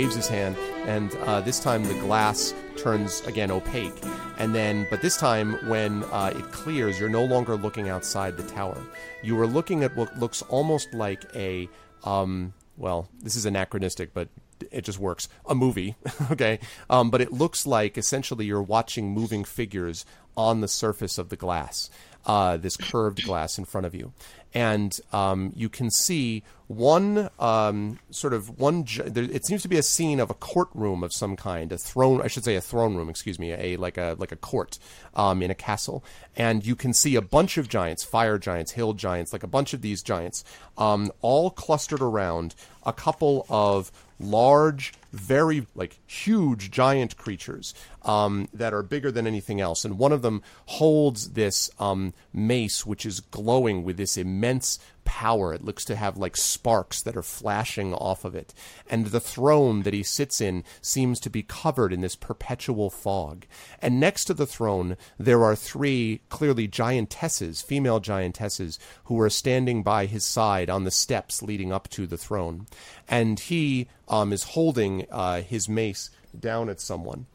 waves his hand, and uh, this time the glass turns again opaque. And then, but this time when uh, it clears, you're no longer looking outside the tower. You are looking at what looks almost like a, um, well, this is anachronistic, but it just works. A movie, okay? Um, but it looks like essentially you're watching moving figures on the surface of the glass, uh, this curved glass in front of you. And um, you can see one um, sort of one. Ju- there, it seems to be a scene of a courtroom of some kind, a throne. I should say a throne room. Excuse me, a like a like a court um, in a castle. And you can see a bunch of giants, fire giants, hill giants, like a bunch of these giants, um, all clustered around a couple of large, very like huge giant creatures um, that are bigger than anything else. And one of them holds this um, mace, which is glowing with this immense power. It looks to have like sparks that are flashing off of it. And the throne that he sits in seems to be covered in this perpetual fog. And next to the throne, there are three clearly giantesses, female giantesses, who are standing by his side on the steps leading up to the throne. And he um, is holding uh, his mace down at someone.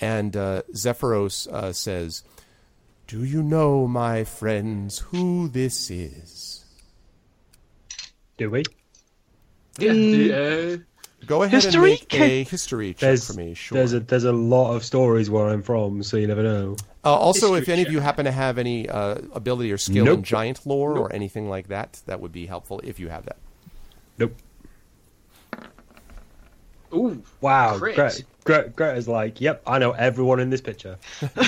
And uh, Zephyros uh, says, Do you know, my friends, who this is? Do we? Yeah. Mm. uh, Go ahead History? and make a history check There's for me. Sure. there's a there's a lot of stories where I'm from, so you never know. uh, also, if history any of you happen to have any uh, ability or skill in giant lore or anything like that, that would be helpful if you have that. Nope. ooh, Wow, Crit. Gret, Gret, Greta's like, yep, I know everyone in this picture.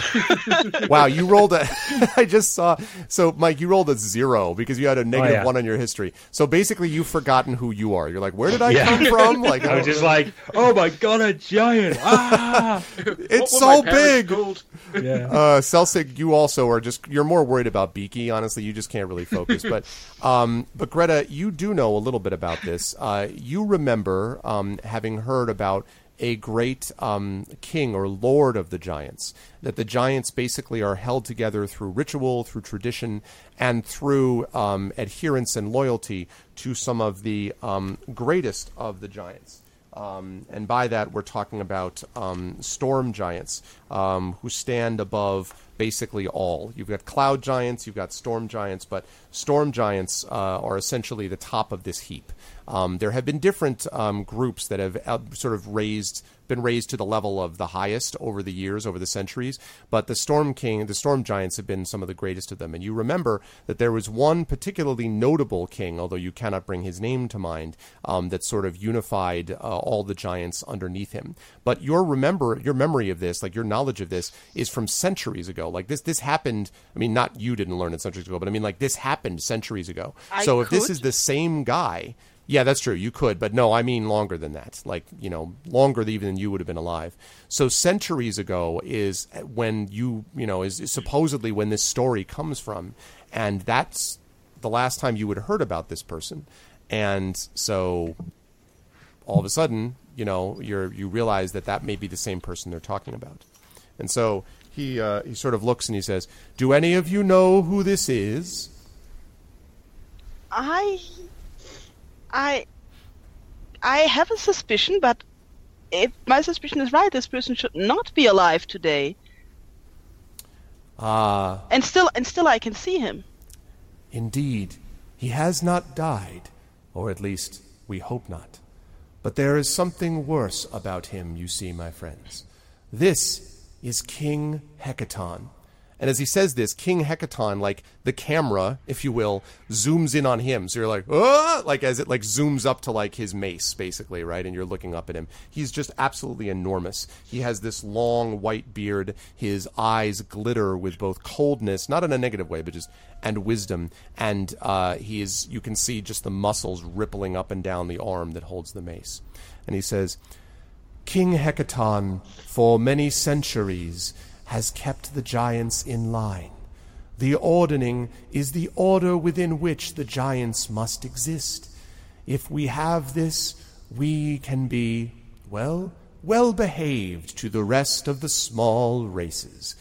Wow, you rolled a. I just saw. So, Mike, you rolled a zero because you had a negative Oh, yeah. one on your history. So basically, you've forgotten who you are. You're like, where did I Yeah. come from? Like, I was just like, oh my god, a giant! Ah, it's so were my parents big. called? yeah. Uh, Celsig, you also are just you're more worried about Beaky. Honestly, you just can't really focus. but um, but Greta, you do know a little bit about this. Uh, you remember um, having heard about a great um, king or lord of the giants. That the giants basically are held together through ritual, through tradition, and through um, adherence and loyalty to some of the um, greatest of the giants. Um, and by that, we're talking about um, storm giants um, who stand above basically all. You've got cloud giants, you've got storm giants, but storm giants uh, are essentially the top of this heap. Um, there have been different um, groups that have uh, sort of raised been raised to the level of the highest over the years, over the centuries. But the Storm King, the Storm Giants, have been some of the greatest of them. And you remember that there was one particularly notable king, although you cannot bring his name to mind, um, that sort of unified uh, all the giants underneath him. But your remember, your memory of this, like your knowledge of this, is from centuries ago. Like this, this happened. I mean, not you didn't learn it centuries ago, but I mean, like this happened centuries ago. I so if this is the same guy. Yeah, that's true. You could, but no, I mean longer than that. Like, you know, longer even than you would have been alive. So centuries ago is when you, you know, is, is supposedly when this story comes from. And that's the last time you would have heard about this person. And so all of a sudden, you know, you're, you realize that that may be the same person they're talking about. And so he, uh, he sort of looks and he says, Do any of you know who this is? I, I, I have a suspicion, but if my suspicion is right, this person should not be alive today. Ah, And still, and still, I can see him. Indeed, he has not died, or at least we hope not. But there is something worse about him, you see, my friends. This is King Hekaton. And as he says this, King Hekaton, like the camera, if you will, zooms in on him. So you're like, oh, like as it like zooms up to like his mace, basically, right? And you're looking up at him. He's just absolutely enormous. He has this long white beard. His eyes glitter with both coldness, not in a negative way, but just and wisdom. And uh, he is, you can see just the muscles rippling up and down the arm that holds the mace. And he says, King Hekaton, for many centuries, has kept the giants in line. The ordning is the order within which the giants must exist. If we have this, we can be, well, well behaved to the rest of the small races.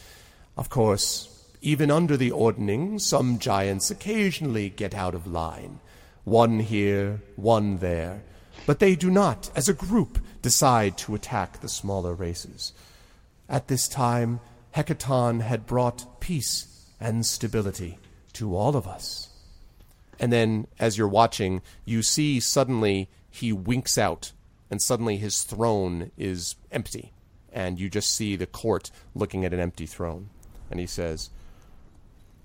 Of course, even under the ordning, some giants occasionally get out of line. One here, one there. but they do not, as a group, decide to attack the smaller races. At this time, Hekaton had brought peace and stability to all of us. And then, as you're watching, you see suddenly he winks out, and suddenly his throne is empty. And you just see the court looking at an empty throne. And he says,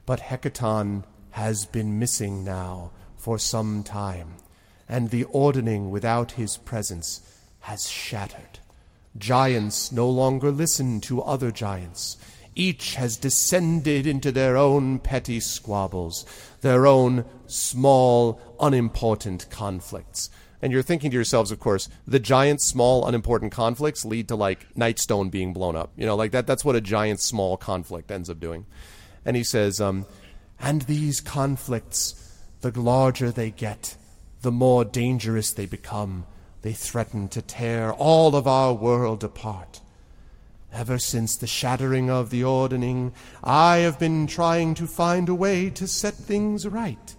But Hekaton has been missing now for some time, and the ordning without his presence has shattered. Giants no longer listen to other giants. Each has descended into their own petty squabbles, their own small, unimportant conflicts. And you're thinking to yourselves, of course, the giant, small, unimportant conflicts lead to like Nightstone being blown up. You know, like that. That's what a giant, small conflict ends up doing. And he says, um, and these conflicts, the larger they get, the more dangerous they become. They threaten to tear all of our world apart. Ever since the shattering of the ordning, I have been trying to find a way to set things right.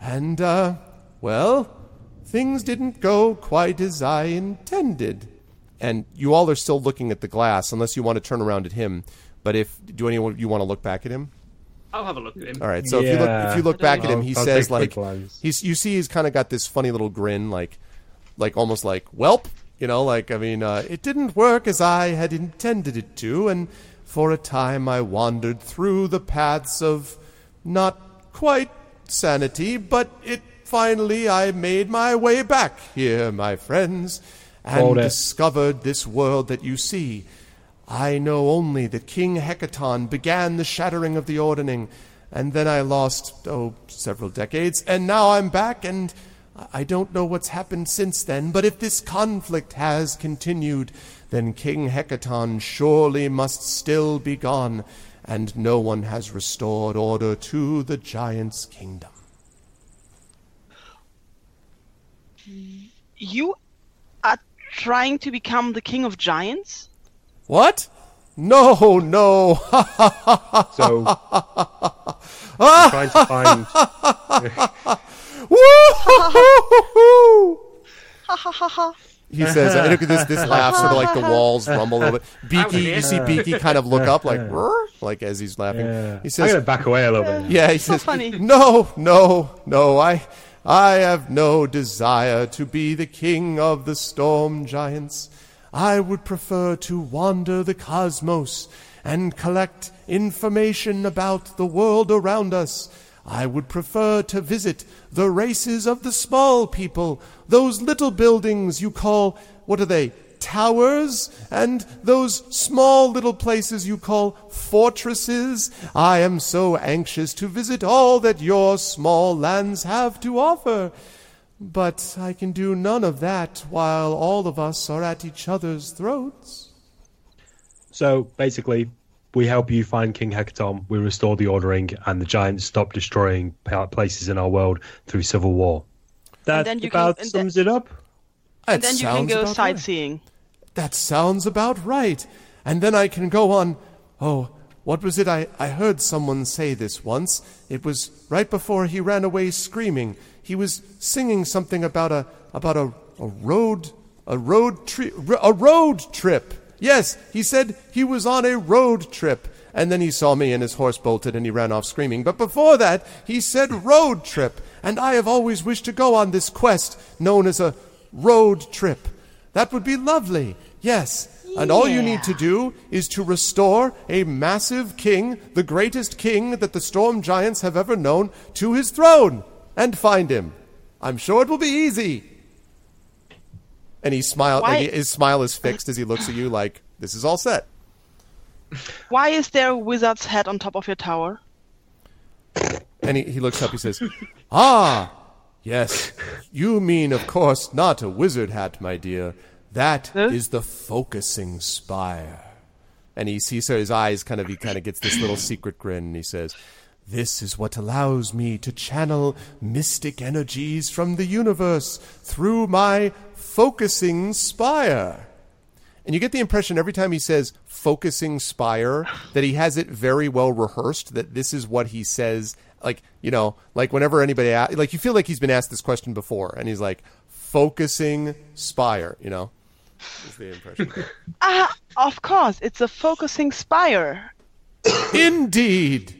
And, uh, well, things didn't go quite as I intended. And you all are still looking at the glass, unless you want to turn around at him. But if do any of you want to look back at him? I'll have a look at him. All right. So if you look if you look back at him, he I'll- I'll says take a quick like he's you see he's kind of got this funny little grin, like like almost like whelp, you know, like I mean, uh, it didn't work as I had intended it to, and for a time I wandered through the paths of not quite sanity, but it finally I made my way back here, my friends, and Hold it. discovered this world that you see. I know only that King Hekaton began the shattering of the ordning, and then I lost, oh, several decades, and now I'm back, and I don't know what's happened since then, but if this conflict has continued, then King Hekaton surely must still be gone, and no one has restored order to the giant's kingdom. You are trying to become the king of giants? What? No, no. So, I'm trying to find. Woo! Ha ha ha ha. He says, uh, look at this, this laugh, sort of like the walls rumble a little bit. Beaky, you see Beaky kind of look up like, "Rrr," like as he's laughing. Yeah. He I'm gonna back away a little bit. yeah, he says, funny. no, no, no, I, I have no desire to be the king of the storm giants. I would prefer to wander the cosmos and collect information about the world around us. I would prefer to visit the races of the small people, those little buildings you call, what are they, towers, and those small little places you call fortresses. I am so anxious to visit all that your small lands have to offer. But I can do none of that while all of us are at each other's throats. So basically, we help you find King Hekaton, we restore the ordning, and the giants stop destroying pa- places in our world through civil war. That then you can- about and sums it up. That And then you can go about right. sightseeing. That sounds about right. And then I can go on. Oh, what was it? I, I heard someone say this once. It was right before he ran away screaming. He was singing something about a about a, a road a road trip a road trip. Yes, he said he was on a road trip. And then he saw me and his horse bolted and he ran off screaming. But before that, he said road trip. And I have always wished to go on this quest known as a road trip. That would be lovely. Yes. And all you need to do is to restore a massive king, the greatest king that the storm giants have ever known, to his throne and find him. I'm sure it will be easy. And he smiled. Why- his smile is fixed as he looks at you, like this is all set. Why is there a wizard's head on top of your tower? And he, he looks up. He says, "Ah, yes. You mean, of course, not a wizard hat, my dear. That is Huh? the focusing spire." And he sees her, his eyes kind of. He kind of gets this little secret grin. And he says, "This is what allows me to channel mystic energies from the universe through my focusing spire." And you get the impression every time he says focusing spire that he has it very well rehearsed that this is what he says like, you know, like whenever anybody a- like you feel like he's been asked this question before and he's like focusing spire. You know, is the impression. Ah, of course, it's a focusing spire. Indeed.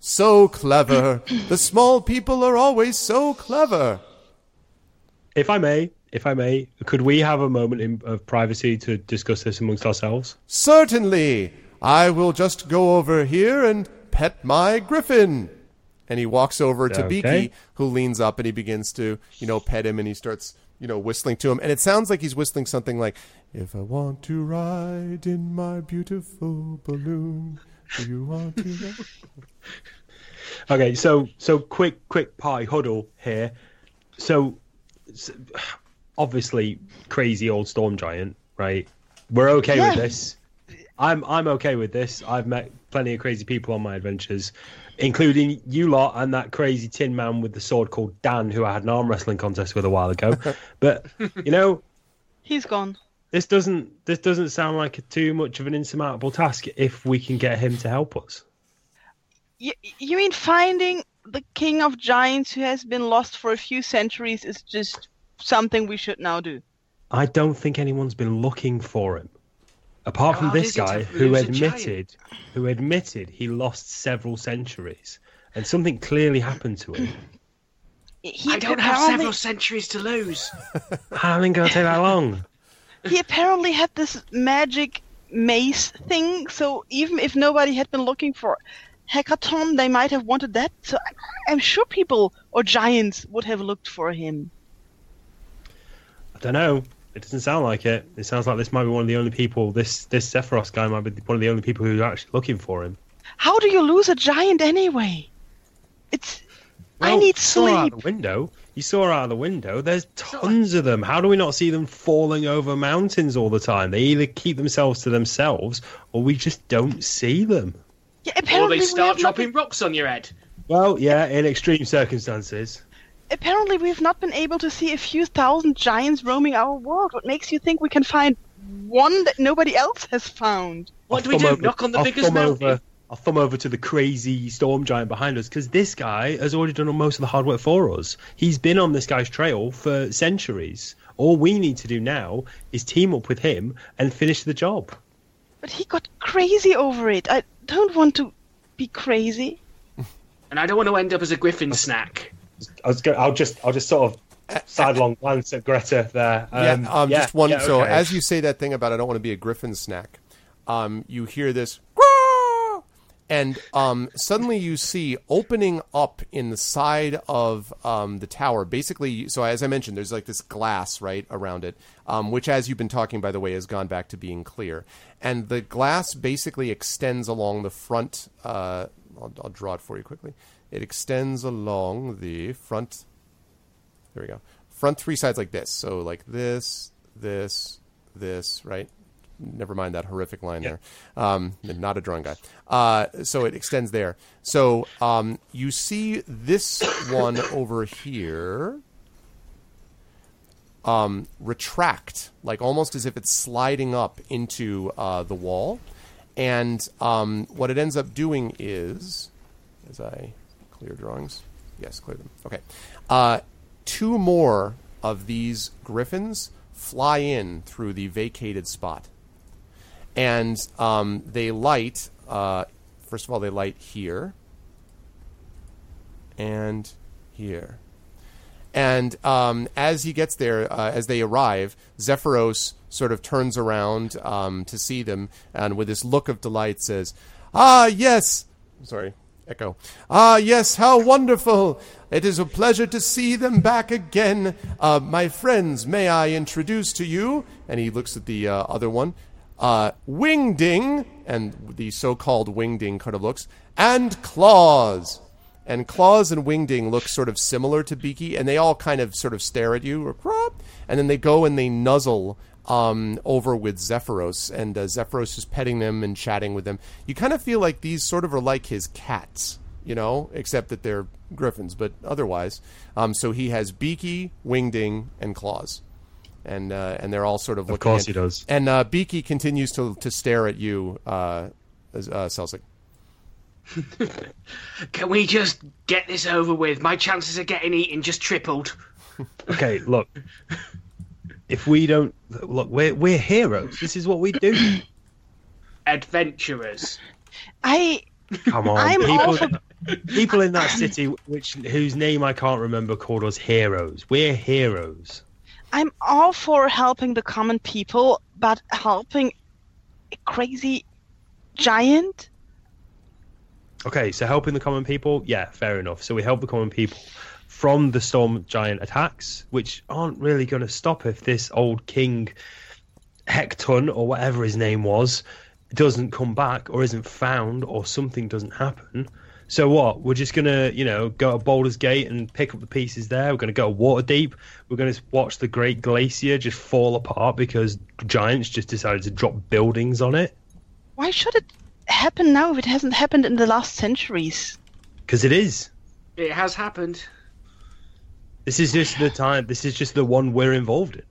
So clever. The small people are always so clever. If I may, if I may, could we have a moment in, of privacy to discuss this amongst ourselves? Certainly. I will just go over here and pet my griffin. And he walks over to Okay. Beaky, who leans up and he begins to, you know, pet him and he starts, you know, whistling to him. And it sounds like he's whistling something like, If I want to ride in my beautiful balloon, do you want to? ride?" Okay, so so quick quick pie huddle here. So, s obviously, crazy old storm giant, right? We're okay Yeah. with this. I'm I'm okay with this. I've met plenty of crazy people on my adventures, including you lot and that crazy tin man with the sword called Dan, who I had an arm wrestling contest with a while ago. but you know, He's gone. this doesn't this doesn't sound like a, too much of an insurmountable task if we can get him to help us. You, you mean finding the king of giants who has been lost for a few centuries is just something we should now do? I don't think anyone's been looking for him. Apart from hard this is it to guy who lose a giant? admitted who admitted he lost several centuries and something clearly happened to him. He I don't have apparently- several centuries to lose. How long gonna take that long? he apparently had this magic mace thing, so even if nobody had been looking for Hekaton, they might have wanted that. So I'm sure people or giants would have looked for him. I don't know. It doesn't sound like it. It sounds like this might be one of the only people. This this Sephiroth guy might be one of the only people who are actually looking for him. How do you lose a giant anyway? It's. I Well, need you saw her out the window. You saw her out of the window. There's tons of them. How do we not see them falling over mountains all the time? They either keep themselves to themselves, or we just don't see them. Yeah, Or they start have not dropping rocks on your head. Well, yeah, in extreme circumstances. Apparently we've not been able to see a few thousand giants roaming our world. What makes you think we can find one that nobody else has found? What I'll do we thumb do? Knock on the I'll biggest thumb mountain? Over, I'll thumb over to the crazy storm giant behind us because this guy has already done most of the hard work for us. He's been on this guy's trail for centuries. All we need to do now is team up with him and finish the job. But he got crazy over it. I don't want to be crazy. And I don't want to end up as a griffin snack. I was go- I'll just I'll just sort of sidelong glance at Greta there. Um, yeah, um, just one. yeah, So okay. as you say that thing about I don't want to be a griffin snack, um, you hear this, and um, suddenly you see opening up in the side of um, the tower. Basically, so as I mentioned, there's like this glass right around it, um, which, as you've been talking, by the way, has gone back to being clear. And the glass basically extends along the front. Uh, I'll, I'll draw it for you quickly. It extends along the front there we go. Front three sides like this. So like this, this, this, right? Never mind that horrific line there. Um, not a drawing guy. Uh, so it extends there. So um, you see this one over here um, retract, like almost as if it's sliding up into uh, the wall. And um, what it ends up doing is, as I clear drawings, yes, clear them. Okay, uh, two more of these griffins fly in through the vacated spot, and um, they light. Uh, first of all, they light here and here. And um, as he gets there, uh, as they arrive, Zephyros sort of turns around um, to see them, and with this look of delight says, "Ah, yes, sorry, echo. Ah, yes, how wonderful! It is a pleasure to see them back again. Uh, my friends, may I introduce to you?" And he looks at the uh, other one, uh, Wingding, and the so-called Wingding kind of looks, and Claws. And Claws and Wingding look sort of similar to Beaky, and they all kind of sort of stare at you, or and then they go and they nuzzle um, over with Zephyros, and uh, Zephyros is petting them and chatting with them. You kind of feel like these sort of are like his cats, you know, except that they're griffins, but otherwise. Um, so he has Beaky, Wingding, and Claws. And uh, and they're all sort of Of looking course at- he does. And uh, Beaky continues to to stare at you, uh, as- uh, Celsic. Can we just get this over with? My chances of getting eaten just tripled. Okay, look. If we don't look, we're we're heroes. This is what we do. Adventurers. I Come on, I'm all people, people in that city, which whose name I can't remember, called us heroes. We're heroes. I'm all for helping the common people, but helping a crazy giant? Okay, so helping the common people, yeah, fair enough. So we help the common people from the storm giant attacks, which aren't really going to stop if this old king Hecton or whatever his name was doesn't come back or isn't found or something doesn't happen. So what? We're just gonna, you know, go to Baldur's Gate and pick up the pieces there. We're gonna go Waterdeep. We're gonna watch the Great Glacier just fall apart because giants just decided to drop buildings on it. Why should it happen now if it hasn't happened in the last centuries? Because it is. It has happened. This is just the time. This is just the one we're involved in.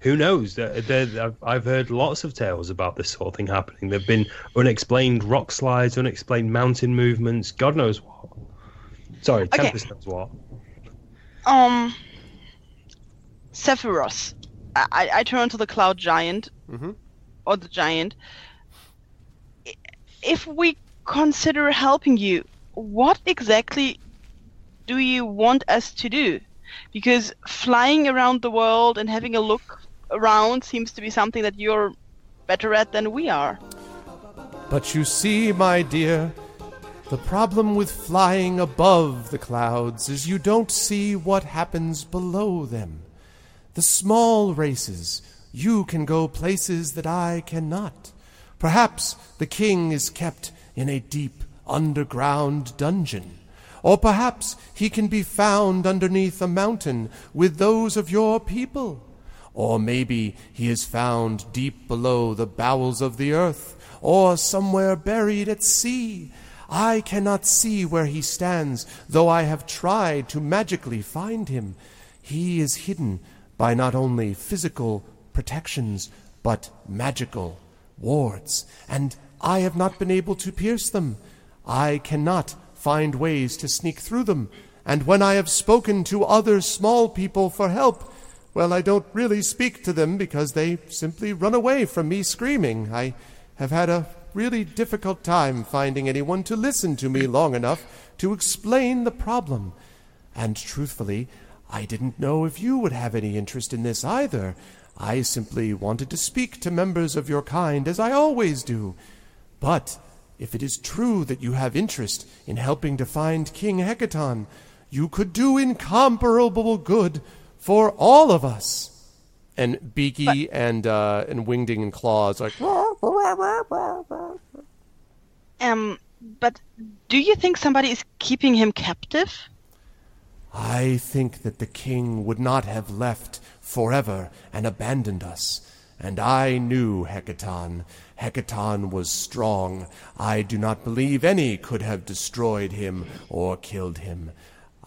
Who knows? There- there- I've- I've heard lots of tales about this sort of thing happening. There've been unexplained rock slides, unexplained mountain movements. God knows what. Sorry, Okay. Tempest knows what. Um, Sephiroth. I, I, I turn to the cloud giant, Mhm. or the giant. If we consider helping you, what exactly do you want us to do? Because flying around the world and having a look around seems to be something that you're better at than we are. But you see, my dear, the problem with flying above the clouds is you don't see what happens below them. The small races, you can go places that I cannot. Perhaps the king is kept in a deep underground dungeon. Or perhaps he can be found underneath a mountain with those of your people. Or maybe he is found deep below the bowels of the earth, or somewhere buried at sea. I cannot see where he stands, though I have tried to magically find him. He is hidden by not only physical protections, but magical wards, and I have not been able to pierce them. I cannot find ways to sneak through them, and when I have spoken to other small people for help, well, I don't really speak to them because they simply run away from me screaming. I have had a really difficult time finding anyone to listen to me long enough to explain the problem. And truthfully, I didn't know if you would have any interest in this either. I simply wanted to speak to members of your kind as I always do. But if it is true that you have interest in helping to find King Hekaton, you could do incomparable good for all of us. And Beaky and uh, and Wingding and Claws like Um, but do you think somebody is keeping him captive? I think that the king would not have left forever and abandoned us. And I knew Hekaton. Hekaton was strong. I do not believe any could have destroyed him or killed him.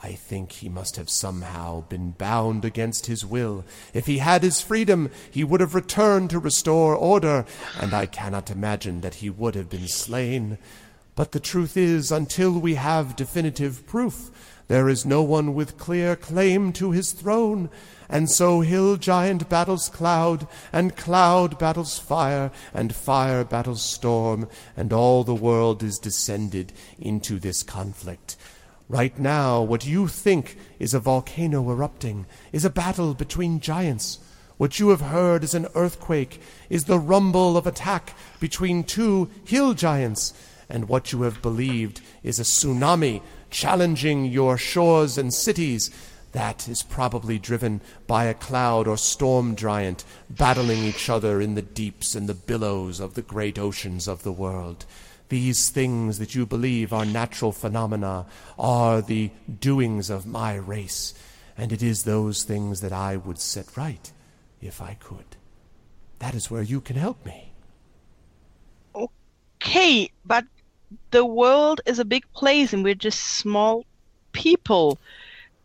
I think he must have somehow been bound against his will. If he had his freedom, he would have returned to restore order, and I cannot imagine that he would have been slain. But the truth is, until we have definitive proof, there is no one with clear claim to his throne. And so Hill Giant battles Cloud, and Cloud battles Fire, and Fire battles Storm, and all the world is descended into this conflict. Right now, what you think is a volcano erupting is a battle between giants. What you have heard is an earthquake, is the rumble of attack between two hill giants. And what you have believed is a tsunami challenging your shores and cities. That is probably driven by a cloud or storm giant battling each other in the deeps and the billows of the great oceans of the world. These things that you believe are natural phenomena are the doings of my race, and it is those things that I would set right if I could. That is where you can help me. Okay, but the world is a big place and we're just small people.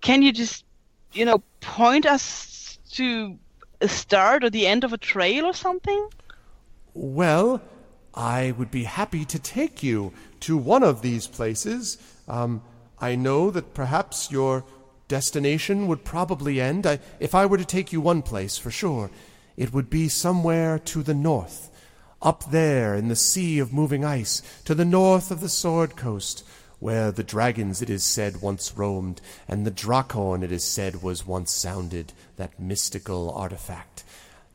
Can you just, you know, point us to a start or the end of a trail or something? Well, I would be happy to take you to one of these places. Um, I know that perhaps your destination would probably end. I, if I were to take you one place, for sure, it would be somewhere to the north. Up there in the sea of moving ice, to the north of the Sword Coast, where the dragons, it is said, once roamed, and the Draakhorn, it is said, was once sounded, that mystical artifact.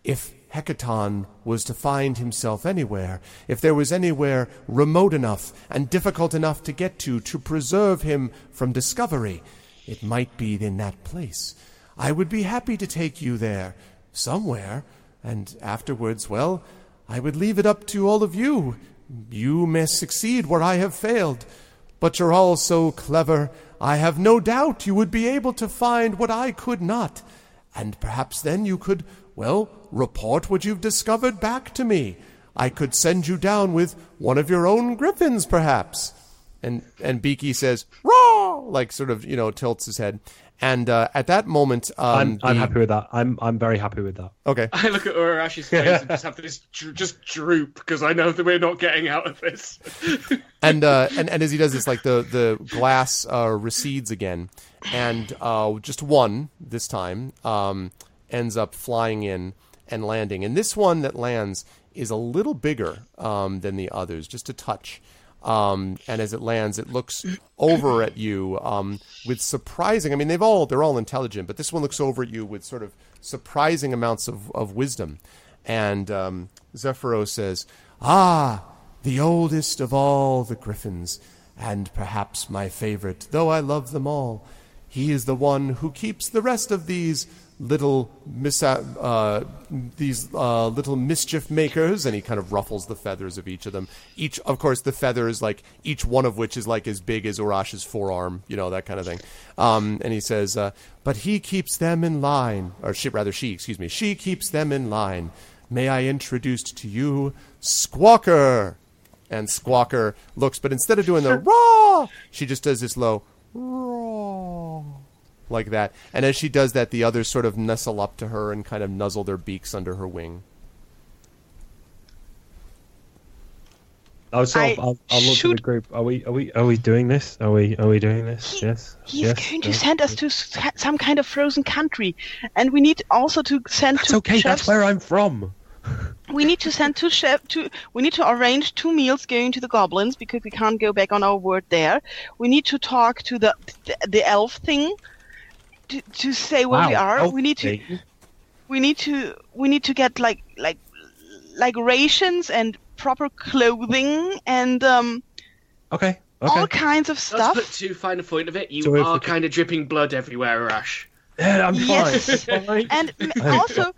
If Hekaton was to find himself anywhere, if there was anywhere remote enough and difficult enough to get to to preserve him from discovery, it might be in that place. I would be happy to take you there, somewhere, and afterwards, well, I would leave it up to all of you. You may succeed where I have failed. But you're all so clever, I have no doubt you would be able to find what I could not. And perhaps then you could, well, report what you've discovered back to me. I could send you down with one of your own griffins, perhaps. And and Beaky says, "Raw!" like sort of you know tilts his head. And uh, at that moment, um, I'm, I'm the- happy with that. I'm I'm very happy with that. Okay, I look at Urarashi's face and just have this just droop because I know that we're not getting out of this. and uh, and and as he does this, like the the glass uh, recedes again, and uh, just one this time um, ends up flying in and landing. And this one that lands is a little bigger um, than the others, just a touch. Um, and as it lands, it looks over at you um, with surprising. I mean, they've all they're all intelligent, but this one looks over at you with sort of surprising amounts of, of wisdom. And um, Zephyro says, "Ah, the oldest of all the griffins, and perhaps my favorite, though I love them all. He is the one who keeps the rest of these little mis- uh, these uh, little mischief makers, and he kind of ruffles the feathers of each of them. Each, of course, the feathers like each one of which is like as big as Urash's forearm, you know that kind of thing. Um, and he says, uh, "But he keeps them in line, or she, rather, she, excuse me, she keeps them in line. May I introduce to you Squawker?" And Squawker looks, but instead of doing the raw, she just does this low raw like that. And as she does that, the others sort of nestle up to her and kind of nuzzle their beaks under her wing. Oh, I'll, I I'll, I'll look should- at the group. Are we? Are we? Are we doing this? Are we? Are we doing this? He- yes. He's yes. going to yes. send us to some kind of frozen country, and we need also to send That's two okay. chefs. That's where I'm from. We need to send two chef. Two. We need to arrange two meals going to the goblins because we can't go back on our word there. We need to talk to the the, the elf thing to, to say where we are. elf we need to. We need to. We need to get like like like rations and proper clothing and um Okay. all kinds of Let's stuff. put too fine a point of it. You So if are kind of dripping blood everywhere, Urash. Yeah, I'm Yes. fine. Fine. And also,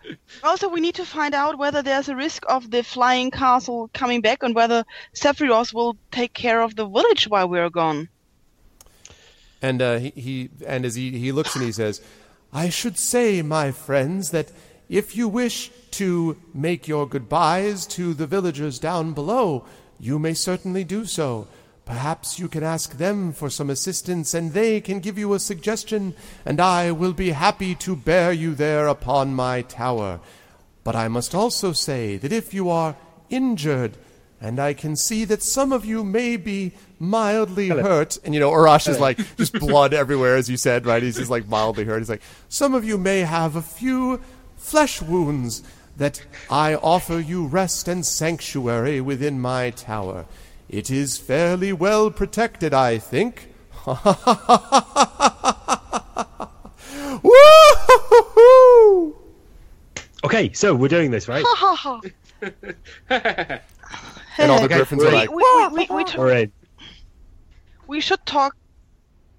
also we need to find out whether there's a risk of the flying castle coming back, and whether Sephiroth will take care of the village while we're gone. And uh, he, he and as he, he looks and he says, "I should say, my friends, that if you wish to make your goodbyes to the villagers down below, you may certainly do so. Perhaps you can ask them for some assistance, and they can give you a suggestion, and I will be happy to bear you there upon my tower. But I must also say that if you are injured, and I can see that some of you may be mildly hurt. And you know, Urash is like just blood everywhere, as you said, right? He's just like mildly hurt. He's like, some of you may have a few flesh wounds that I offer you rest and sanctuary within my tower. It is fairly well protected, I think. Okay, so we're doing this, right? And all the griffins are like, we, we, we, we, We're we should talk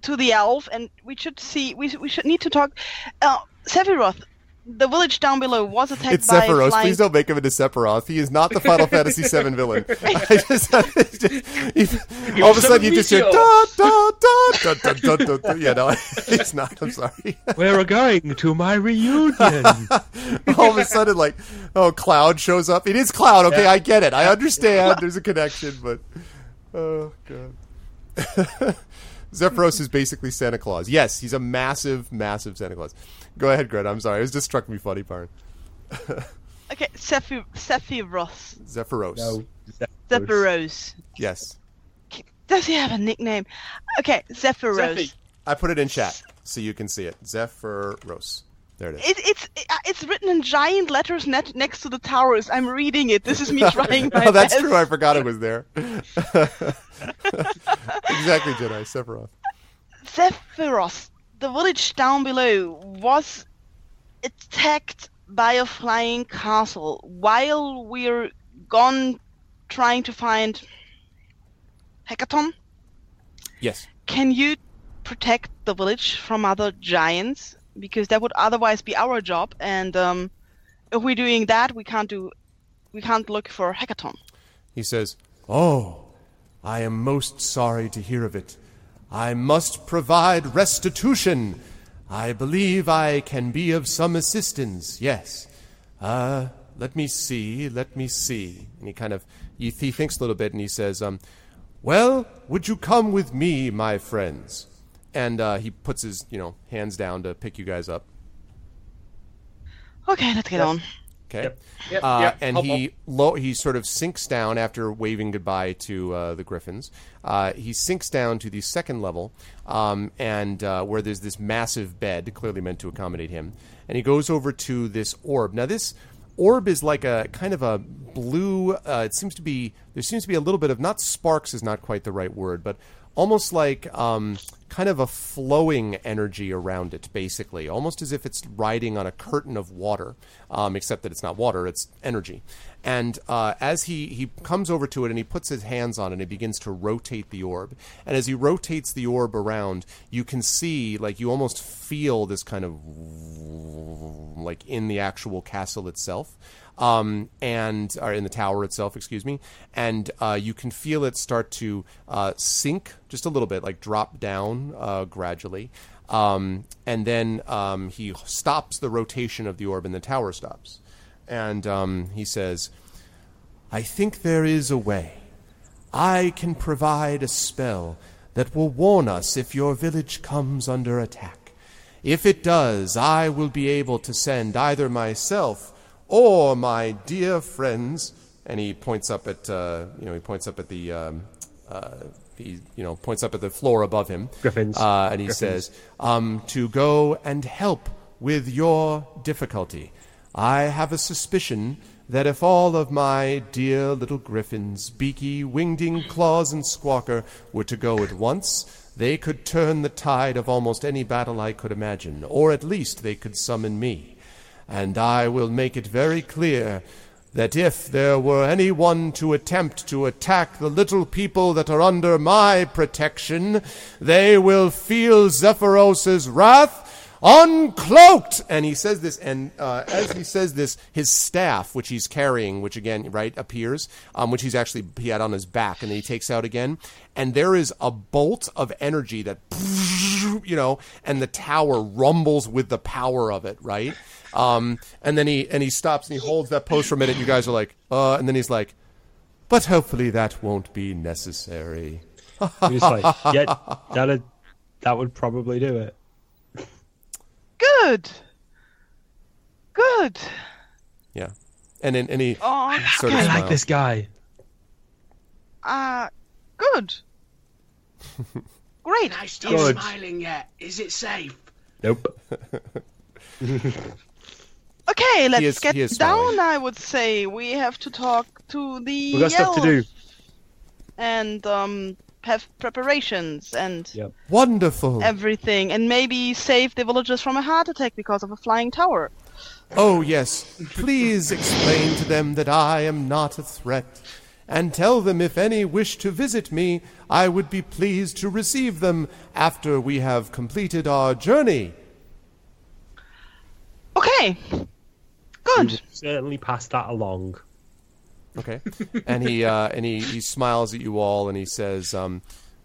to the elf, and we should see. We, we should need to talk. Uh, Sephiroth, the village down below was attacked It's by Sephiroth. flying. Please don't make him into Sephiroth. He is not the Final Fantasy VII villain. I just, just- you- all of a sudden, you just hear da da da da da da da. da. Yeah, no, it's not. I'm sorry. We're going to my reunion. all of a sudden, like, oh, Cloud shows up. It is Cloud. Okay, I get it. I understand. There's a connection, but oh god. Zephyros is basically Santa Claus. Yes, he's a massive, massive Santa Claus. Go ahead, Greta. I'm sorry. It just struck me funny, part. Okay, Sephi- Sephiroth. Zephyros. no. Sephiroth. Yes. Does he have a nickname? Okay, Sephiroth. Zephy. I put it in chat so you can see it. Zephyros. There it is. It, it's uh, it's written in giant letters net, next to the towers. I'm reading it. This is me trying my oh, that's best. true. I forgot it was there. exactly, Jedi Sephiroth. Zephyros, the village down below, was attacked by a flying castle while we're gone trying to find Hekaton. Yes. Can you protect the village from other giants? Because that would otherwise be our job, and um, if we're doing that, we can't do, we can't look for Hekaton. He says, Oh, I am most sorry to hear of it. I must provide restitution. I believe I can be of some assistance, yes. Uh, let me see, let me see. And he kind of, he, he thinks a little bit and he says, um, Well, would you come with me, my friends? And uh, he puts his, you know, hands down to pick you guys up. Okay, let's get on. Okay. Yep. Yep, Uh, yep, and he lo- he sort of sinks down after waving goodbye to uh, the Griffins. Uh, he sinks down to the second level, um, and uh, where there's this massive bed, clearly meant to accommodate him. And he goes over to this orb. Now this orb is like a kind of a blue. Uh, it seems to be there seems to be a little bit of not sparks is not quite the right word, but almost like um, kind of a flowing energy around it, basically, almost as if it's riding on a curtain of water, um, except that it's not water; it's energy. And uh, as he he comes over to it and he puts his hands on it, and he begins to rotate the orb. And as he rotates the orb around, you can see, like, you almost feel this kind of like in the actual castle itself um, and in the tower itself, excuse me, and uh, you can feel it start to uh, sink just a little bit, like drop down uh, gradually, um, and then um, he stops the rotation of the orb, and the tower stops, and um, he says, "I think there is a way. I can provide a spell that will warn us if your village comes under attack." If it does, I will be able to send either myself or my dear friends. And he points up at, uh, you know, he points up at the, um, uh, he, you know, points up at the floor above him. Griffins. Uh, and he Griffins. says, um, to go and help with your difficulty. I have a suspicion that if all of my dear little griffins, Beaky, Wingding, Claws, and Squawker, were to go at once, they could turn the tide of almost any battle I could imagine, or at least they could summon me. And I will make it very clear that if there were anyone to attempt to attack the little people that are under my protection, they will feel Zephyros's wrath uncloaked. And he says this and uh, as he says this his staff which he's carrying which again right appears um, which he's actually he had on his back and then he takes out again. And there is a bolt of energy that you know and the tower rumbles with the power of it right um, and then he and he stops and he holds that pose for a minute you guys are like uh and then he's like but hopefully that won't be necessary He was like, yeah, that that would probably do it. Good. Good. yeah and then and he Oh, Sort of I smile. like this guy. uh, good. Great. I still Good. smiling yet. Is it safe? Nope. Okay, let's is- get down. smiling. I would say we have to talk to the We got stuff to do. and um have preparations and Yep. wonderful everything, and maybe save the villagers from a heart attack because of a flying tower. Oh, yes. Please explain to them that I am not a threat. And tell them if any wish to visit me, I would be pleased to receive them after we have completed our journey. Okay. Good. Certainly pass that along. Okay. and he uh, and he, he smiles at you all and he says um,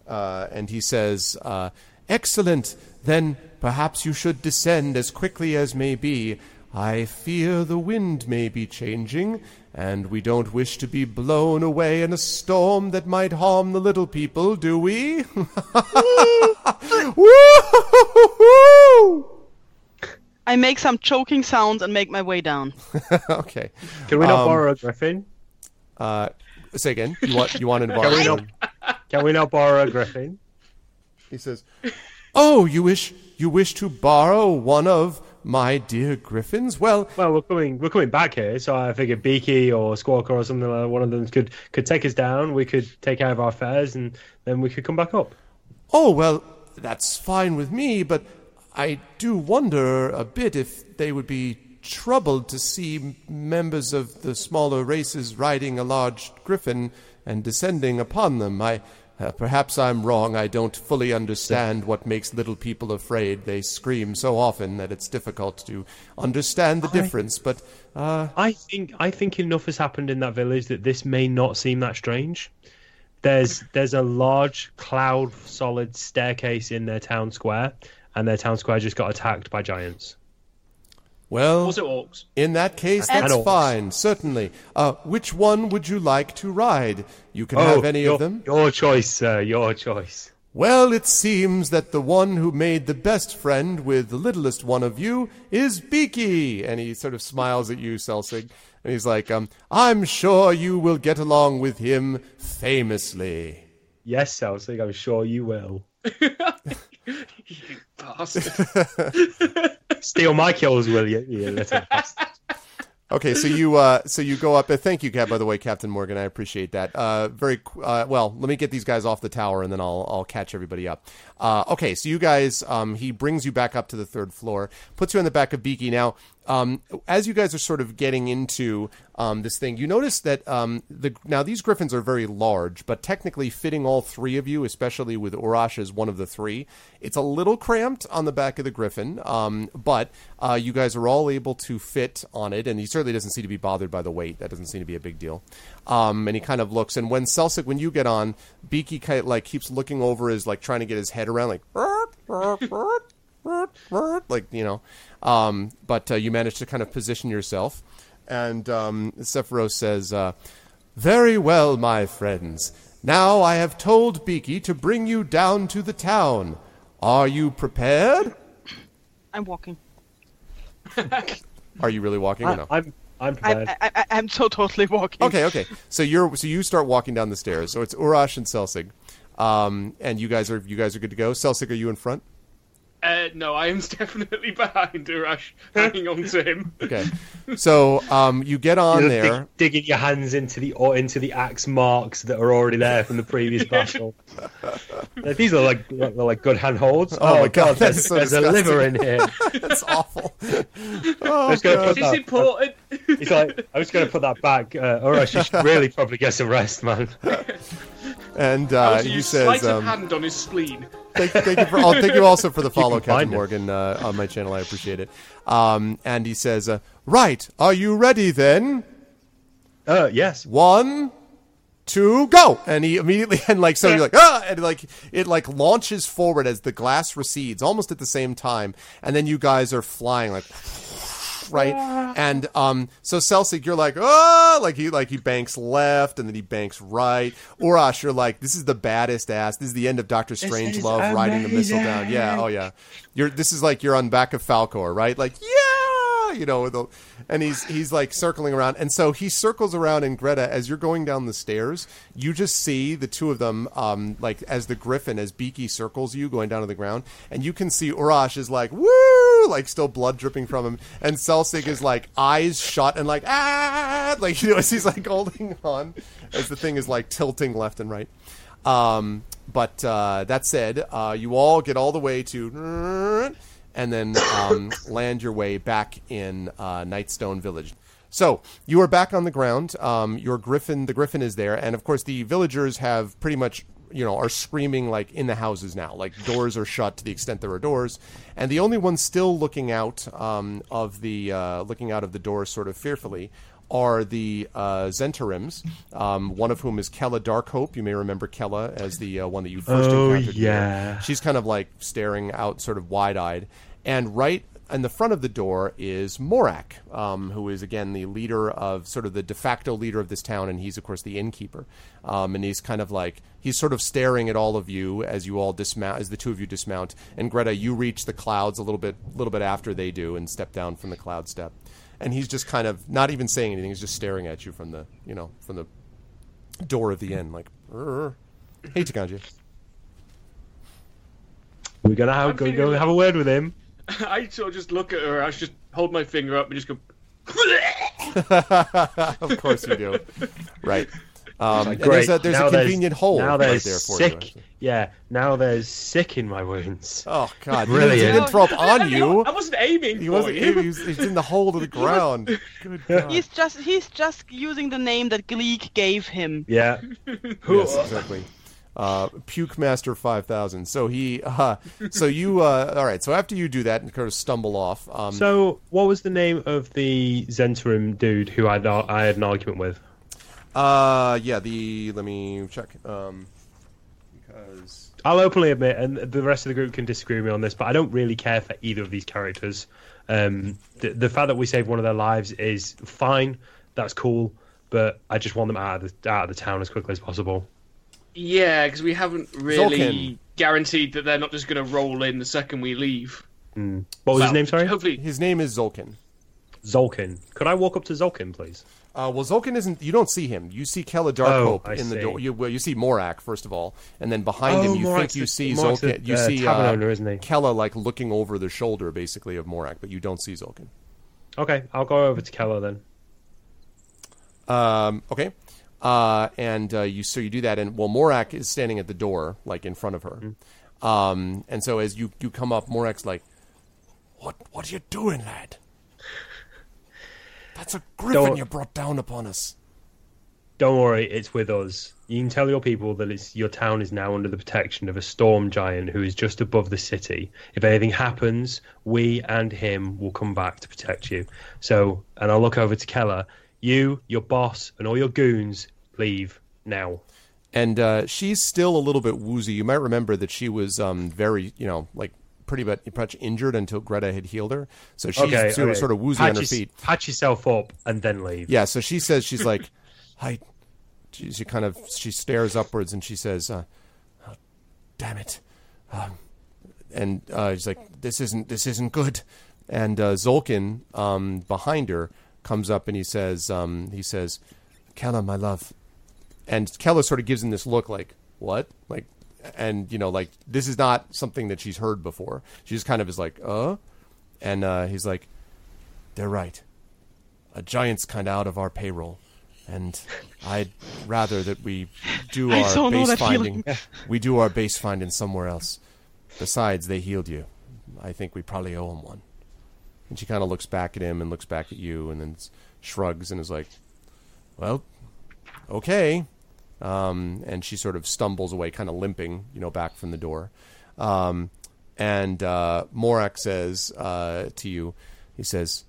uh, and he says uh, excellent then perhaps you should descend as quickly as may be I fear the wind may be changing and we don't wish to be blown away in a storm that might harm the little people do we Woo! I make some choking sounds and make my way down. okay Can we not Um, borrow a griffin? uh, say again you want you want to Can we borrow not? Can we not borrow a griffin? He says, Oh, you wish you wish to borrow one of my dear griffins? Well, Well, we're coming. We're coming back here, so I figured Beaky or Squawker or something like that, one of them could could take us down. We could take care of our affairs, and then we could come back up. oh well, that's fine with me, but I do wonder a bit if they would be troubled to see members of the smaller races riding a large griffin and descending upon them. I uh, perhaps I'm wrong. I don't fully understand what makes little people afraid. They scream so often that it's difficult to understand the difference. But uh, I think I think enough has happened in that village that this may not seem that strange. There's there's a large cloud solid staircase in their town square, and their town square just got attacked by giants. well, Also orcs. In that case, And that's orcs. fine, certainly. Uh, which one would you like to ride? You can have any Oh, your, of them. Your choice, sir. Your choice. Well, it seems that the one who made the best friend with the littlest one of you is Beaky. And he sort of smiles at you, Selsig. And he's like, um, I'm sure you will get along with him famously. Yes, Selsig. I'm sure you will. You bastard. Steal my kills, will you? You little bastard. Okay, so you uh, so you go up. Uh, thank you, Cap. By the way, Captain Morgan, I appreciate that. Uh, very uh, well. Let me get these guys off the tower, and then I'll I'll catch everybody up. Uh, okay, so you guys, um, he brings you back up to the third floor, puts you on the back of Beaky. Now, um, as you guys are sort of getting into um, this thing, you notice that um, the now these griffins are very large, but technically fitting all three of you, especially with Urash as one of the three, it's a little cramped on the back of the griffin. Um, but uh, you guys are all able to fit on it, and he certainly doesn't seem to be bothered by the weight. That doesn't seem to be a big deal. Um, and he kind of looks, and when Selsig, when you get on, Beaky kind of like keeps looking over, is like trying to get his head around, like like you know. Um, but uh, you manage to kind of position yourself, and um, Sephiroth says, uh, "Very well, my friends. Now I have told Beaky to bring you down to the town. Are you prepared? I'm walking. Are you really walking or no? I'm I'm I, prepared. I, I, I'm so totally walking. Okay, okay. So you're so you start walking down the stairs. So it's Urash and Selsig, um, and you guys are you guys are good to go. Selsig, are you in front? Uh, no, I am definitely behind Urash, hanging on to him. Okay. So um, you get on You're there. dig- digging your hands into the or into the axe marks that are already there from the previous battle. Like, These are like they're like good handholds. Oh my God, there's, so there's a liver in here. That's awful. I Oh, was gonna God. put This is important. He's like, I was going to put that back, uh, or else you should really probably get some rest, man. And I uh, was he use says, sleight of um, hand on his spleen. thank, thank you for, oh, thank you also for the follow, Captain. Morgan, uh, on my channel. I appreciate it. Um, and he says, uh, right, are you ready then? Uh, yes. One, two, go! And he immediately, and like, so you're like, ah! And like, it like launches forward as the glass recedes, almost at the same time. And then you guys are flying like, right? And um, so Selsig, you're like, oh, like he like he banks left and then he banks right. Urash, you're like, this is the baddest ass. This is the end of Doctor Strangelove riding the missile down. Yeah, oh yeah. You're this is like you're on back of Falkor, right? Like, yeah, you know, the, and he's he's like circling around, and so he circles around. And Greta, as you're going down the stairs, you just see the two of them, um, like as the Griffin, as Beaky circles you going down to the ground, and you can see Urash is like, woo, like still blood dripping from him, and Selsig is like eyes shut and like ah, like you know, as he's like holding on, as the thing is like tilting left and right. Um, but uh, that said, uh, you all get all the way to and then um, land your way back in uh, Nightstone Village. So you are back on the ground. Um, your griffin, the griffin, is there, and of course the villagers have pretty much, you know, are screaming like in the houses now. Like doors are shut to the extent there are doors, and the only ones still looking out um, of the uh, looking out of the doors, sort of fearfully, are the uh, Zhentarims, um, one of whom is Kella Darkhope. You may remember Kella as the uh, one that you first Oh, encountered. here. yeah. She's kind of like staring out, sort of wide eyed. And right in the front of the door is Morak, um, who is, again, the leader of sort of the de facto leader of this town. And he's, of course, the innkeeper. Um, and he's kind of like, he's sort of staring at all of you as you all dismount, as the two of you dismount. And Greta, you reach the clouds a little bit, little bit after they do and step down from the cloud step. And he's just kind of not even saying anything. He's just staring at you from the, you know, from the door of the inn, like, "Rrr." hey, Takanji. We're gonna have, go, feeling go have a word with him. I sort of just look at her. I just hold my finger up and just go. of course you do. Right. Um, and Great. there's a, there's now a convenient hole Now right there's there for sick. you. Yeah. Now there's sick in my wounds. Oh God! Brilliant. He didn't throw up on you. I wasn't aiming He wasn't. you. He was, he in the hole of the ground. Good God. He's just he's just using the name that Gleek gave him. Yeah. Yes, exactly. Uh, Puke Master five thousand. So he. Uh, so you. Uh, all right. So after you do that and kind of stumble off. Um, So, what was the name of the Zhentarim dude who I had, I had an argument with? Uh, yeah. The let me check. Um, because I'll openly admit, and the rest of the group can disagree with me on this, but I don't really care for either of these characters. Um, the, the fact that we saved one of their lives is fine. That's cool, but I just want them out of the out of the town as quickly as possible. Yeah, because we haven't really Zolkin. guaranteed that they're not just going to roll in the second we leave. What was his name? Sorry, Hopefully, his name is Zolkin. Zolkin. Could I walk up to Zolkin, please? Uh, well, Zolkin isn't. You don't see him. You see Kella Oh, Darkhope I in the door. You, well, you see Morak first of all, and then behind him, Oh, you Morak's think you the- see Morak's the, Zolkin. You uh, see uh, owner, isn't he? Kella like looking over the shoulder, basically, of Morak, but you don't see Zolkin. Okay, I'll go over to Kella then. Um, okay. Uh, and uh, you so you do that, and well, Morak is standing at the door, like in front of her. Um, and so as you you come up, Morak's like, "What what are you doing, lad? That's a griffin Don't- you brought down upon us." Don't worry, it's with us. You can tell your people that it's, your town is now under the protection of a storm giant who is just above the city. If anything happens, we and him will come back to protect you. So, and I'll look over to Kella. You, your boss, and all your goons leave now. and uh, she's still a little bit woozy. You might remember that she was um, very, you know, like pretty much, injured until Greta had healed her. So she's Okay, sort, of, okay. sort of woozy patch on her feet. Patch yourself up and then leave. Yeah. So she says she's like, I. She, she kind of she stares upwards and she says, uh, oh, "Damn it," um, and uh, she's like, "This isn't this isn't good." And uh, Zolkin um, behind her comes up and he says, um, "He says, Kella, my love." and Kella sort of gives him this look like what? Like and you know like this is not something that she's heard before. She just kind of is like uh? And uh he's like they're right. A giant's kind of out of our payroll. And i'd rather that we do our base finding feeling. we do our base finding somewhere else. Besides they healed you. I think we probably owe them one and she kind of looks back at him and looks back at you and then shrugs and is like well okay um, and she sort of stumbles away, kind of limping, you know, back from the door. Um, and uh, Morak says uh, to you, he says,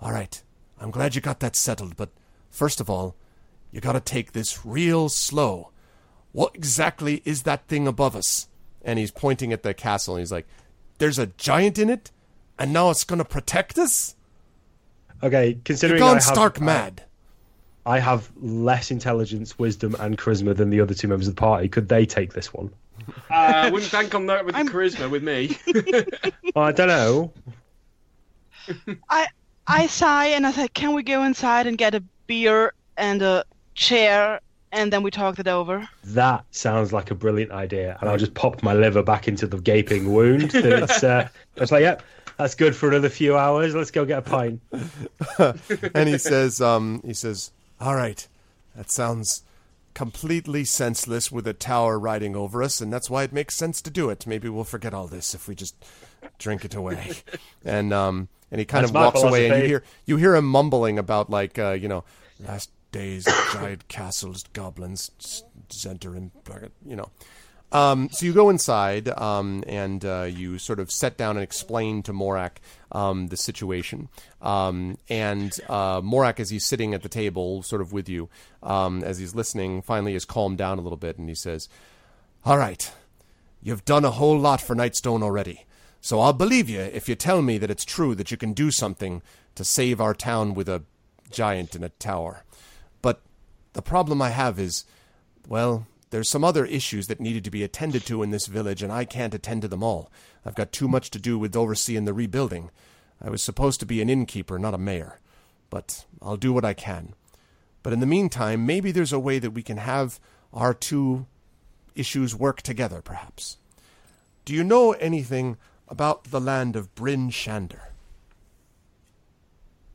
"All right, I'm glad you got that settled, but first of all, you got to take this real slow. What exactly is that thing above us?" And he's pointing at the castle, and he's like, "There's a giant in it, and now it's going to protect us. Okay, considering You're gone I have, stark mad." I have less intelligence, wisdom, and charisma than the other two members of the party. Could they take this one? uh, I wouldn't bank on that with the I'm- charisma with me. Well, I don't know. I I sigh and I say, "Can we go inside and get a beer and a chair, and then we talk it over?" That sounds like a brilliant idea, and I'll just pop my liver back into the gaping wound. That it's, uh, it's like, yep, that's good for another few hours. Let's go get a pint. and he says, um, he says, "All right, that sounds completely senseless with a tower riding over us, and that's why it makes sense to do it. Maybe we'll forget all this if we just drink it away." and um, and he kind That's of walks away, and you hear you hear him mumbling about like uh, you know, last days, giant castles, goblins, center and you know. Um, so you go inside um, and uh, you sort of set down and explain to Morak um, the situation. Um, and uh, Morak, as he's sitting at the table, sort of with you, um, as he's listening, finally is calmed down a little bit, and he says, "All right, you've done a whole lot for Nightstone already, so I'll believe you if you tell me that it's true that you can do something to save our town with a giant in a tower. But the problem I have is, well." There's some other issues that needed to be attended to in this village, and I can't attend to them all. I've got too much to do with overseeing the rebuilding. I was supposed to be an innkeeper, not a mayor. But I'll do what I can. But in the meantime, maybe there's a way that we can have our two issues work together, perhaps. do you know anything about the land of Bryn Shander?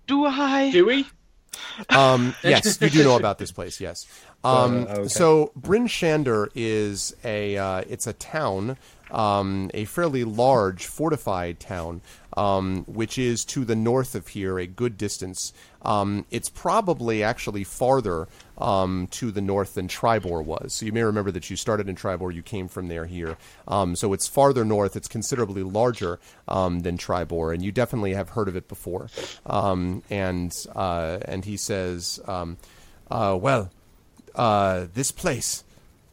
Do I? Do we? Um, yes, you do know about this place. Yes. Um, Uh, okay. So Bryn Shander is a uh, it's a town, um, a fairly large fortified town, um, which is to the north of here, a good distance. Um, it's probably actually farther um, to the north than Triboar was. So you may remember that you started in Triboar, you came from there here. Um, so it's farther north. It's considerably larger um, than Triboar, and you definitely have heard of it before. Um, and uh, and he says, um, uh, well, uh, this place,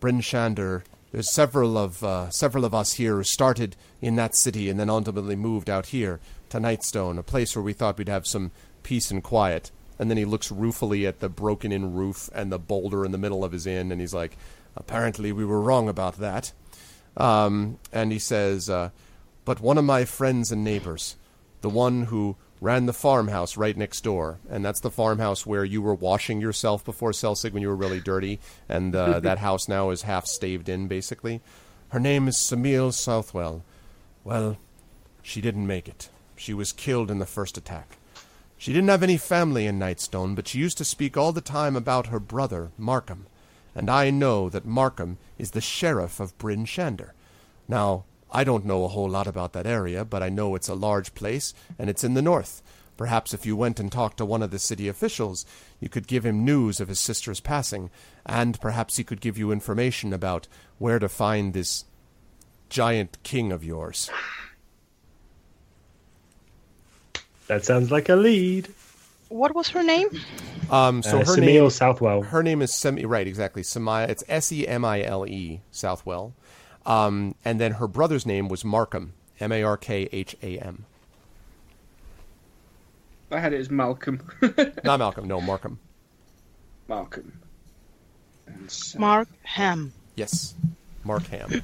Bryn Shander. There's several of uh, several of us here who started in that city and then ultimately moved out here to Nightstone, a place where we thought we'd have some peace and quiet. And then he looks ruefully at the broken-in roof and the boulder in the middle of his inn, and he's like, "Apparently, we were wrong about that." Um, and he says, uh, "But one of my friends and neighbors, the one who ran the farmhouse right next door, and that's the farmhouse where you were washing yourself before Selsig when you were really dirty, and uh, that house now is half staved in, basically. Her name is Semile Southwell. Well, she didn't make it. She was killed in the first attack. She didn't have any family in Nightstone, but she used to speak all the time about her brother, Markham, and I know that Markham is the sheriff of Bryn Shander. Now, I don't know a whole lot about that area, but I know it's a large place, and it's in the north. Perhaps if you went and talked to one of the city officials, you could give him news of his sister's passing, and perhaps he could give you information about where to find this giant king of yours. That sounds like a lead. What was her name? Um, so Uh, her Semile name, Southwell. her name is Semi. Right, exactly. Semia. It's S E M I L E Southwell, um, and then her brother's name was Markham. M A R K H A M. I had it as Malcolm. Not Malcolm. No, Markham. Malcolm. And Mark Ham. Yes, Mark Ham.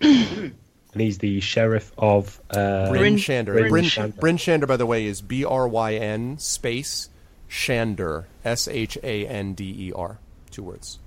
and he's the sheriff of uh, Bryn Bryn- Shander. Bryn Bryn, Shander. Bryn Shander, by the way, is B R Y N space Shander. S H A N D E R. Two words.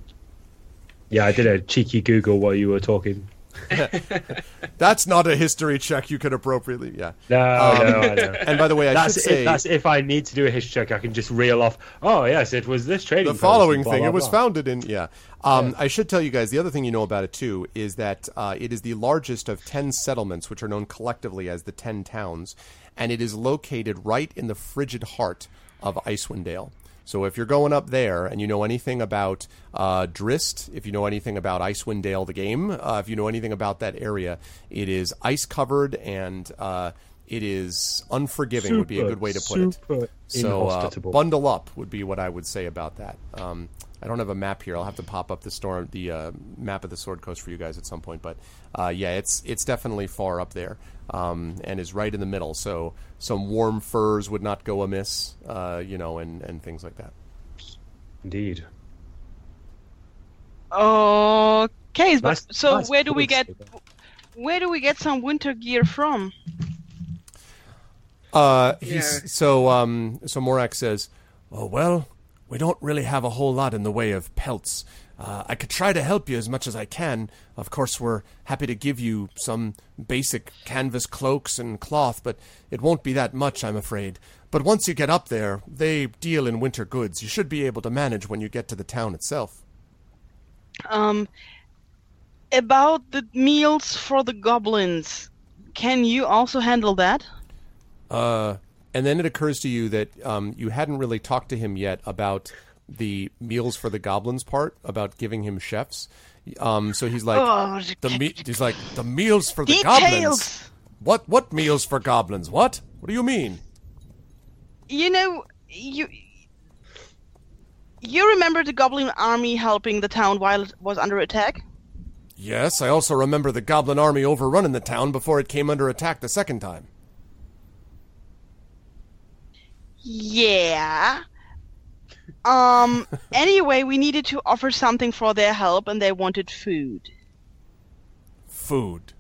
Yeah, I did a cheeky Google while you were talking. That's not a history check you can appropriately. Yeah. No, Um, no, know. And by the way, I That's should say if, that's if I need to do a history check, I can just reel off. Oh yes, it was this trading. the following blah, thing. blah, it was blah." founded in yeah. Um, I should tell you guys the other thing you know about it too is that uh, it is the largest of ten settlements, which are known collectively as the Ten Towns, and it is located right in the frigid heart of Icewind Dale. So if you're going up there and you know anything about uh, Drizzt, if you know anything about Icewind Dale, the game, uh, if you know anything about that area, it is ice covered and uh, it is unforgiving. would be a good way to put it. So uh, bundle up would be what I would say about that. Um, I don't have a map here. I'll have to pop up the storm, the uh, map of the Sword Coast for you guys at some point. But uh, yeah, it's it's definitely far up there, um, and is right in the middle. So some warm furs would not go amiss, uh, you know, and, and things like that. Indeed. Okay, but Nice- so nice where do we points. get where do we get some winter gear from? Uh, he's Yeah. so um, so Morak says, "Oh well, we don't really have a whole lot in the way of pelts. Uh, I could try to help you as much as I can. Of course, we're happy to give you some basic canvas cloaks and cloth, but it won't be that much, I'm afraid. But once you get up there, they deal in winter goods. You should be able to manage when you get to the town itself." Um, about the meals for the goblins, can you also handle that? Uh, and then it occurs to you that um, you hadn't really talked to him yet about the meals for the goblins part, about giving him chefs. Um, so he's like, Oh, the me- he's like the meals for the goblins. What what meals for goblins? What? What do you mean? You know, you you remember the goblin army helping the town while it was under attack? Yes, I also remember the goblin army overrunning the town before it came under attack the second time. Yeah. Um. anyway, we needed to offer something for their help, and they wanted food. Food.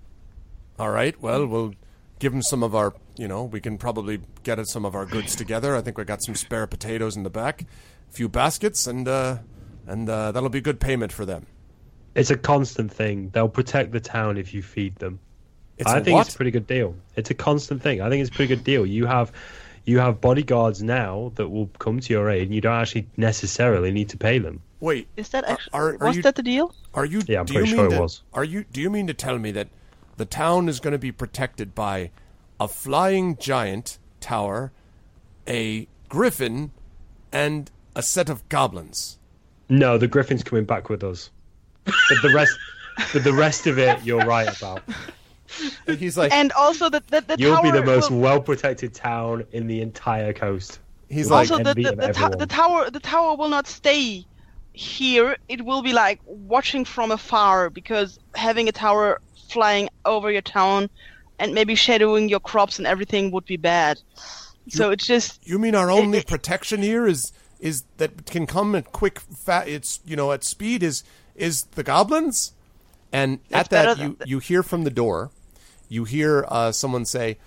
All right. Well, we'll give them some of our. You know, we can probably get us some of our goods together. I think we got some spare potatoes in the back, a few baskets, and uh, and uh, that'll be good payment for them. It's a constant thing. They'll protect the town if you feed them. It's I a think what? it's a pretty good deal. It's a constant thing. I think it's a pretty good deal. You have you have bodyguards now that will come to your aid, and you don't actually necessarily need to pay them. Wait, Is that actually are- are was you- that the deal? are you? Yeah, I'm pretty sure mean it to- was. Are you? Do you mean to tell me that the town is going to be protected by a flying giant tower, a griffin, and a set of goblins? No, the Griffin's coming back with us. But the rest, but the rest of it, you're right about. And he's like, And also the the, the You'll tower be the most will- well protected town in the entire coast. he's Well, like, also the the, the, to- everyone. the tower the tower will not stay here. It will be like watching from afar because having a tower flying over your town and maybe shadowing your crops and everything would be bad. So it's just You mean our only it- protection here is is that can come at quick fat it's you know at speed is is the goblins? And at that you than- you hear from the door, you hear uh, someone say,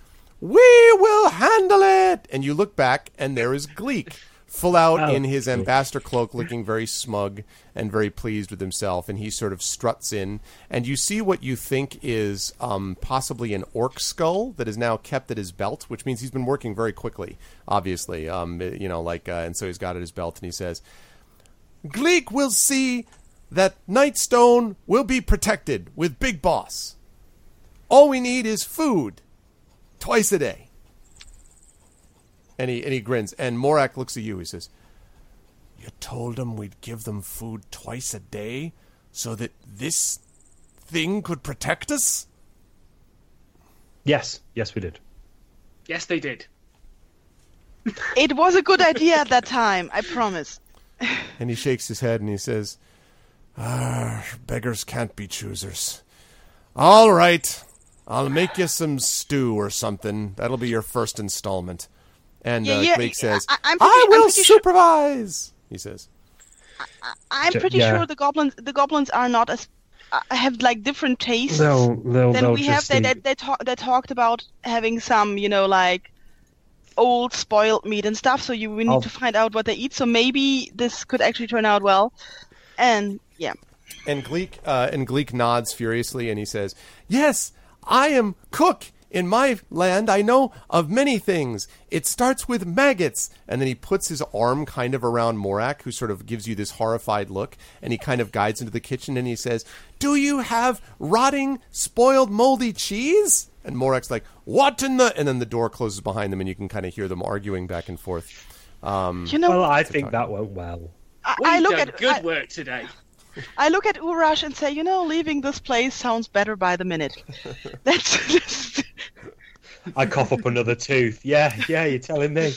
"We will handle it." And you look back and there is Gleek. Full out Oh, in his ambassador cloak, looking very smug and very pleased with himself, and he sort of struts in, and you see what you think is um, possibly an orc skull that is now kept at his belt, which means he's been working very quickly, obviously. Um, you know, like, uh, and so he's got it at his belt, and he says, "Gleek will see that Nightstone will be protected with Big Boss. All we need is food, twice a day." And he and he grins, and Morak looks at you. He says, "You told them we'd give them food twice a day, so that this thing could protect us." Yes, yes, we did. Yes, they did. it was a good idea at that time. I promise. And he shakes his head and he says, "Ah, beggars can't be choosers. All right, I'll make you some stew or something. That'll be your first installment." And Yeah, uh, yeah, Blake says, I- I'm "I pretty- I'm will pretty sure- supervise." He says, I'm pretty yeah. sure the goblins the goblins are not as uh, have like different tastes They'll, they'll, than they'll we have. just They, they, they, talk, they talked about having some, you know, like old spoiled meat and stuff. So you we need I'll- to find out what they eat. So maybe this could actually turn out well. And yeah, And Gleek uh, and Gleek nods furiously, and he says, "Yes, I am cook. In my land, I know of many things. It starts with maggots." And then he puts his arm kind of around Morak, who sort of gives you this horrified look, and he kind of guides into the kitchen, and he says, "Do you have rotting, spoiled, moldy cheese?" And Morak's like, "What in the?" And then the door closes behind them, and you can kind of hear them arguing back and forth. Um, you know, Well, I think that went well. I, We've I look at good I, work today. I look at Urash and say, you know, leaving this place sounds better by the minute. That's just. I cough up another tooth. Yeah, yeah, you're telling me.